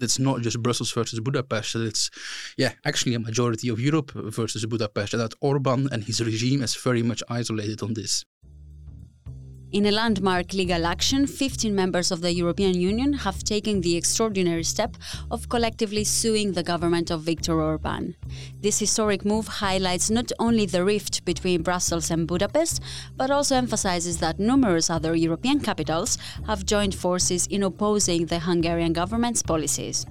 it's not just Brussels versus Budapest. That it's, yeah, actually a majority of Europe versus Budapest. That Orban and his regime is very much isolated on this. In a landmark legal action, 15 members of the European Union have taken the extraordinary step of collectively suing the government of Viktor Orban. This historic move highlights not only the rift between Brussels and Budapest, but also emphasizes that numerous other European capitals have joined forces in opposing the Hungarian government's policies.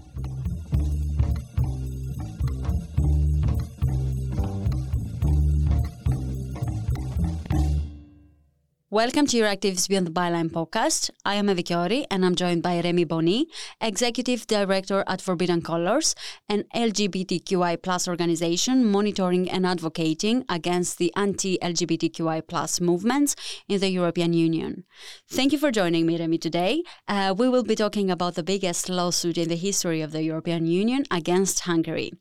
Welcome to your Euractiv's Beyond the Byline podcast. I am Evi and I'm joined by Remy Bonny, Executive Director at Forbidden Colors, an LGBTQI plus organization monitoring and advocating against the anti-LGBTQI plus movements in the European Union. Thank you for joining me, Remy, today. Uh, we will be talking about the biggest lawsuit in the history of the European Union against Hungary.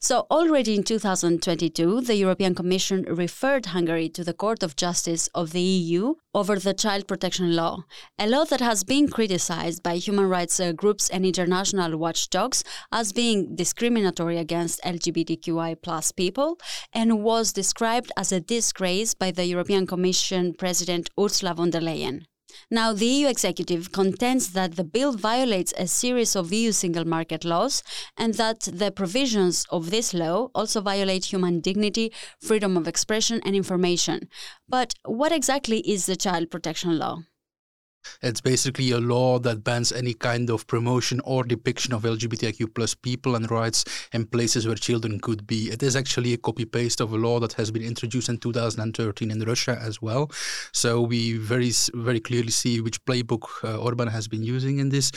So, already in 2022, the European Commission referred Hungary to the Court of Justice of the EU over the child protection law, a law that has been criticized by human rights uh, groups and international watchdogs as being discriminatory against LGBTQI people and was described as a disgrace by the European Commission President Ursula von der Leyen. Now, the EU executive contends that the bill violates a series of EU single market laws and that the provisions of this law also violate human dignity, freedom of expression, and information. But what exactly is the child protection law? It's basically a law that bans any kind of promotion or depiction of LGBTIQ plus people and rights in places where children could be. It is actually a copy paste of a law that has been introduced in 2013 in Russia as well. So we very very clearly see which playbook uh, Orban has been using in this.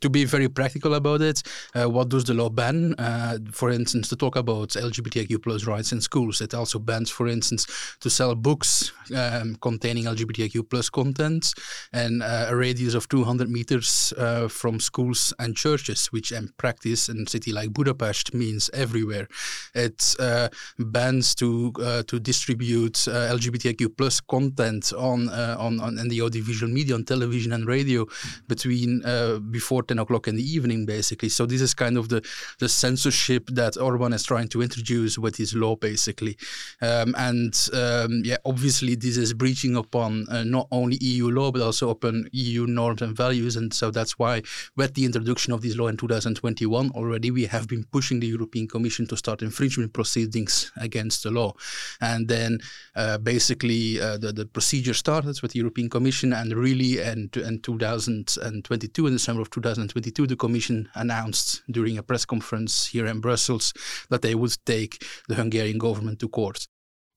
To be very practical about it, uh, what does the law ban? Uh, for instance, to talk about LGBTIQ plus rights in schools, it also bans, for instance, to sell books um, containing LGBTIQ plus content and uh, a radius of 200 meters uh, from schools and churches, which in practice in a city like Budapest means everywhere. It uh, bans to to distribute LGBTIQ plus content on, on on in the audiovisual media, on television and radio, between before 10 o'clock in the evening, basically. So this is kind of the the censorship that Orban is trying to introduce with his law, basically. Um, and um, yeah, obviously this is breaching upon uh, not only EU law but also upon EU norms and values. And so that's why, with the introduction of this law in 2021, already we have been pushing the European Commission to start infringement proceedings against the law. And then uh, basically uh, the, the procedure started with the European Commission, and really in, in 2022, in the summer of 2022, the Commission announced during a press conference here in Brussels that they would take the Hungarian government to court.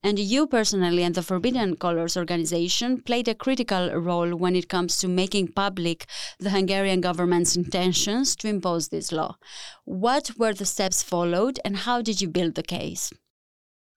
And you personally and the Forbidden Colors organization played a critical role when it comes to making public the Hungarian government's intentions to impose this law. What were the steps followed and how did you build the case?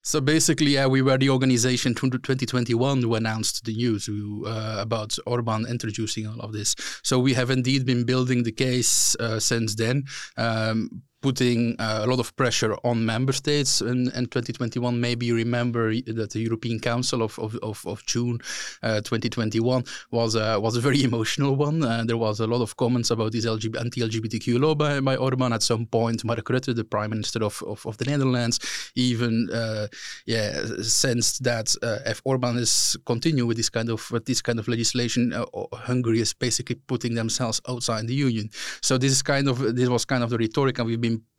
So basically, yeah, we were the organization 2021 who announced the news uh, about Orban introducing all of this. So we have indeed been building the case uh, since then. Um, putting uh, a lot of pressure on member states in, in 2021. Maybe you remember that the European Council of, of, of, of June uh, 2021 was, uh, was a very emotional one. Uh, there was a lot of comments about this LGBT, anti-LGBTQ law by, by Orban. At some point, Mark Rutte, the Prime Minister of, of, of the Netherlands, even uh, yeah, sensed that if Orban is continue with this kind of with this kind of legislation, Hungary is basically putting themselves outside the union. So this is kind of this was kind of the rhetoric, and we've been uh,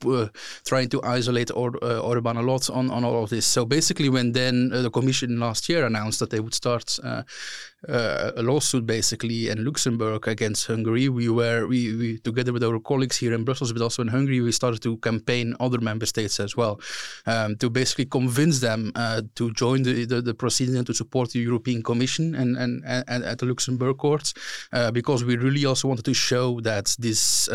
trying to isolate or, uh, Orban a lot on, on all of this. So basically, when then uh, the Commission last year announced that they would start uh, uh, a lawsuit basically in Luxembourg against Hungary, we were we, we together with our colleagues here in Brussels, but also in Hungary, we started to campaign other member states as well um, to basically convince them uh, to join the, the, the proceedings and to support the European Commission and and, and at the Luxembourg courts because we really also wanted to show that this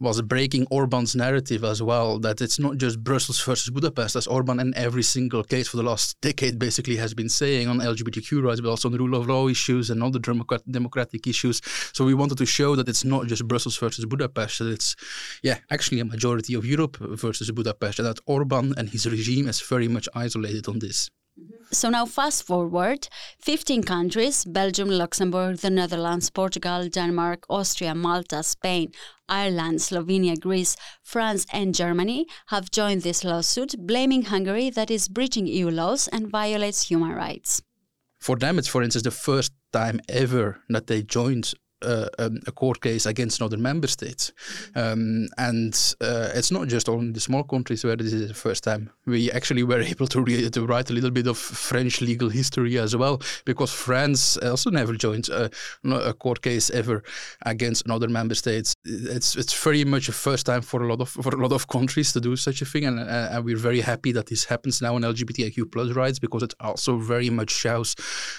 was breaking Orban's narrative perspective well that it's not just Brussels versus Budapest, as Orban in every single case for the last decade basically has been saying on LGBTQ rights, but also on the rule of law issues and other democratic issues. So we wanted to show that it's not just Brussels versus Budapest, that it's, yeah, actually a majority of Europe versus Budapest, and that Orban and his regime is very much isolated on this. Mm-hmm. So now, fast forward 15 countries Belgium, Luxembourg, the Netherlands, Portugal, Denmark, Austria, Malta, Spain, Ireland, Slovenia, Greece, France, and Germany have joined this lawsuit, blaming Hungary that is breaching EU laws and violates human rights. For them, it's, for instance, the first time ever that they joined uh, um, a court case against another member state. Um, and uh, it's not just only the small countries where this is the first time. We actually were able to, re- to write a little bit of French legal history as well, because France also never joined a, a court case ever against another member state. It's it's very much a first time for a lot of for a lot of countries to do such a thing, and, uh, and we're very happy that this happens now on LGBTIQ plus rights because it also very much shows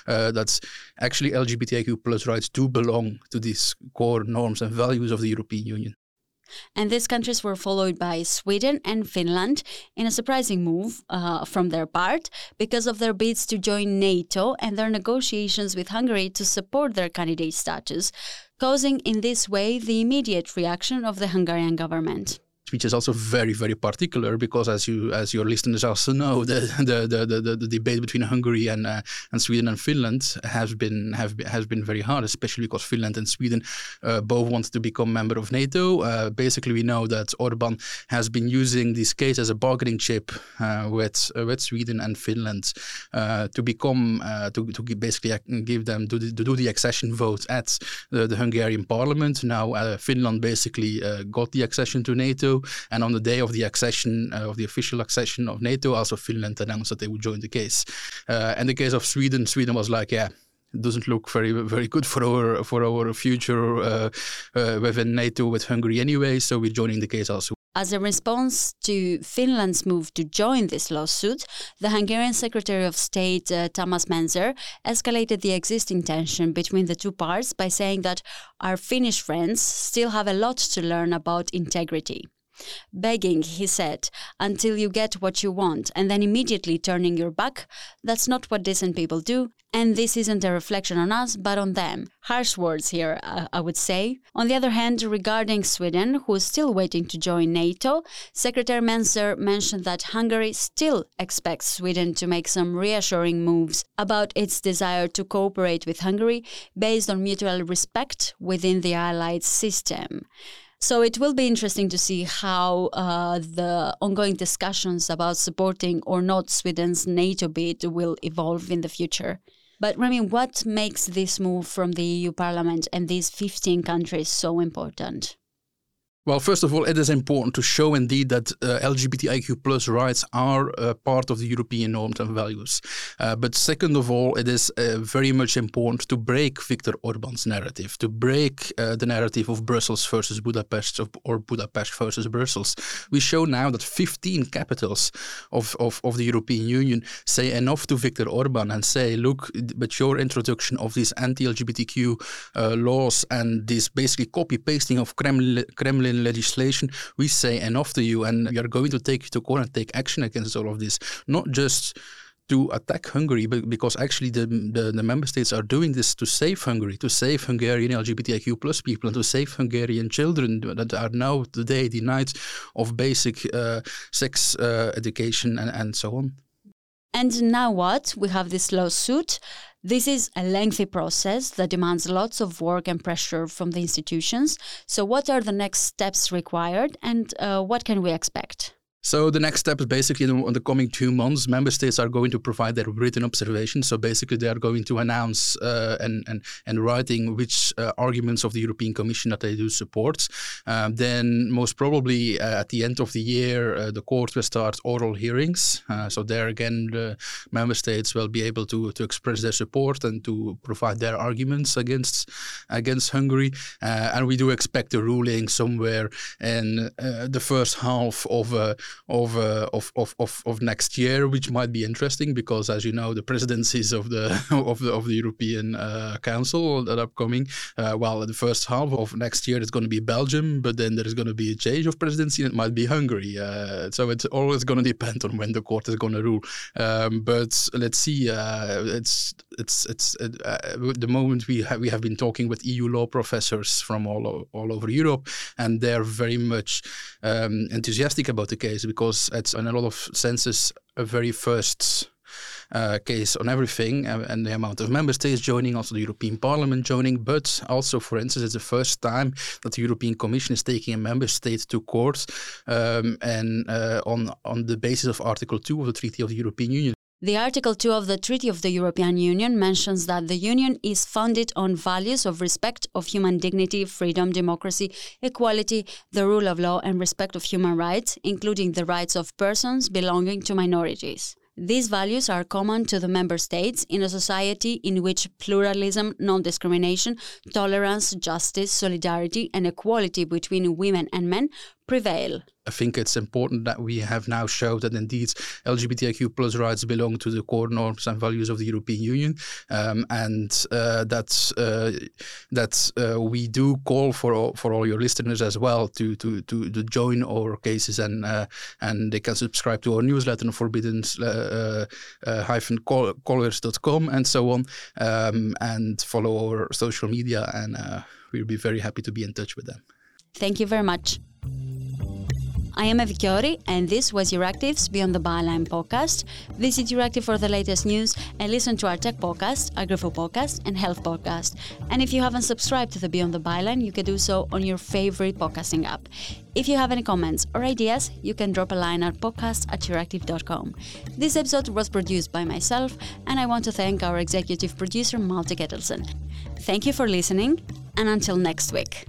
uh, that actually LGBTIQ plus rights do belong to these core norms and values of the European Union. And these countries were followed by Sweden and Finland in a surprising move uh, from their part because of their bids to join NATO and their negotiations with Hungary to support their candidate status, causing in this way the immediate reaction of the Hungarian government which is also very very particular because as you as your listeners also know the the the, the, the debate between Hungary and uh, and Sweden and Finland has been have has been very hard especially because Finland and Sweden uh, both want to become member of NATO. Uh, basically we know that Orban has been using this case as a bargaining chip uh, with uh, with Sweden and Finland uh, to become to, to basically give them to, to do the accession vote at the, the Hungarian parliament. Now Finland basically got the accession to NATO and on the day of the accession, uh, of the official accession of NATO, also Finland announced that they would join the case. Uh, in the case of Sweden, Sweden was like, yeah, it doesn't look very very good for our for our future uh, uh, within NATO with Hungary anyway. So we're joining the case also. As a response to Finland's move to join this lawsuit, the Hungarian Secretary of State uh, Tamás Menczer escalated the existing tension between the two parts by saying that our Finnish friends still have a lot to learn about integrity. Begging, he said, until you get what you want, and then immediately turning your back, that's not what decent people do, and this isn't a reflection on us, but on them. Harsh words here, uh, I would say. On the other hand, regarding Sweden, who is still waiting to join NATO, Secretary Menczer mentioned that Hungary still expects Sweden to make some reassuring moves about its desire to cooperate with Hungary based on mutual respect within the Allied system. So it will be interesting to see how uh, the ongoing discussions about supporting or not Sweden's NATO bid will evolve in the future. But Remy, what makes this move from the EU Parliament and these 15 countries so important? Well, first of all, it is important to show indeed that uh, LGBTIQ plus rights are uh, part of the European norms and values. Uh, but second of all, it is uh, very much important to break Viktor Orban's narrative, to break uh, the narrative of Brussels versus Budapest or Budapest versus Brussels. We show now that 15 capitals of, of, of the European Union say enough to Viktor Orban and say, look, but your introduction of these anti-LGBTQ uh, laws and this basically copy-pasting of Kremlin, Kremlin in legislation, we say enough to you and we are going to take you to court and take action against all of this. Not just to attack Hungary, but because actually the, the, the, member states are doing this to save Hungary, to save Hungarian LGBTIQ plus people, and to save Hungarian children that are now today denied of basic uh, sex uh, education and, and so on. And now what? We have this lawsuit. This is a lengthy process that demands lots of work and pressure from the institutions. So, what are the next steps required and uh, what can we expect? So the next step is basically in the coming two months, member states are going to provide their written observations. So basically, they are going to announce uh, and, and and writing which uh, arguments of the European Commission that they do support. Um, then most probably uh, at the end of the year, uh, the court will start oral hearings. Uh, so there again, the member states will be able to to express their support and to provide their arguments against against Hungary. Uh, and we do expect a ruling somewhere in the first half of of, uh, of, of, of, of next year, which might be interesting because, as you know, the presidencies of the of the of the European uh, Council that are coming. Uh, well, the first half of next year is going to be Belgium, but then there is going to be a change of presidency, and it might be Hungary. Uh, so it's always going to depend on when the court is going to rule. Um, but let's see. Uh, it's it's it's uh, the moment we have we have been talking with EU law professors from all all over Europe, and they're very much um, enthusiastic about the case because it's in a lot of senses a very first uh, case on everything uh, and the amount of member states joining, also the European Parliament joining. But also, for instance, it's the first time that the European Commission is taking a member state to court um, and uh, on on the basis of Article Two of the Treaty of the European Union. The Article 2 of the Treaty of the European Union mentions that the Union is founded on values of respect of human dignity, freedom, democracy, equality, the rule of law, and respect of human rights, including the rights of persons belonging to minorities. These values are common to the member states in a society in which pluralism, non discrimination, tolerance, justice, solidarity, and equality between women and men prevail. I think it's important that we have now shown that indeed LGBTIQ plus rights belong to the core norms and values of the European Union, um, and uh, that uh, that uh, we do call for all, for all your listeners as well to to to, to join our cases and uh, and they can subscribe to our newsletter on forbidden uh, uh, hyphen colors.com and so on, um, and follow our social media, and we'll be very happy to be in touch with them. Thank you very much. I am Evi Kiorri, and this was your Euractiv's Beyond the Byline podcast. Visit Euractiv for the latest news and listen to our tech podcast, AgriFood podcast, and health podcast. And if you haven't subscribed to the Beyond the Byline, you can do so on your favorite podcasting app. If you have any comments or ideas, you can drop a line at podcast at euractiv.com. This episode was produced by myself, and I want to thank our executive producer, Malte Kettelsen. Thank you for listening, and until next week.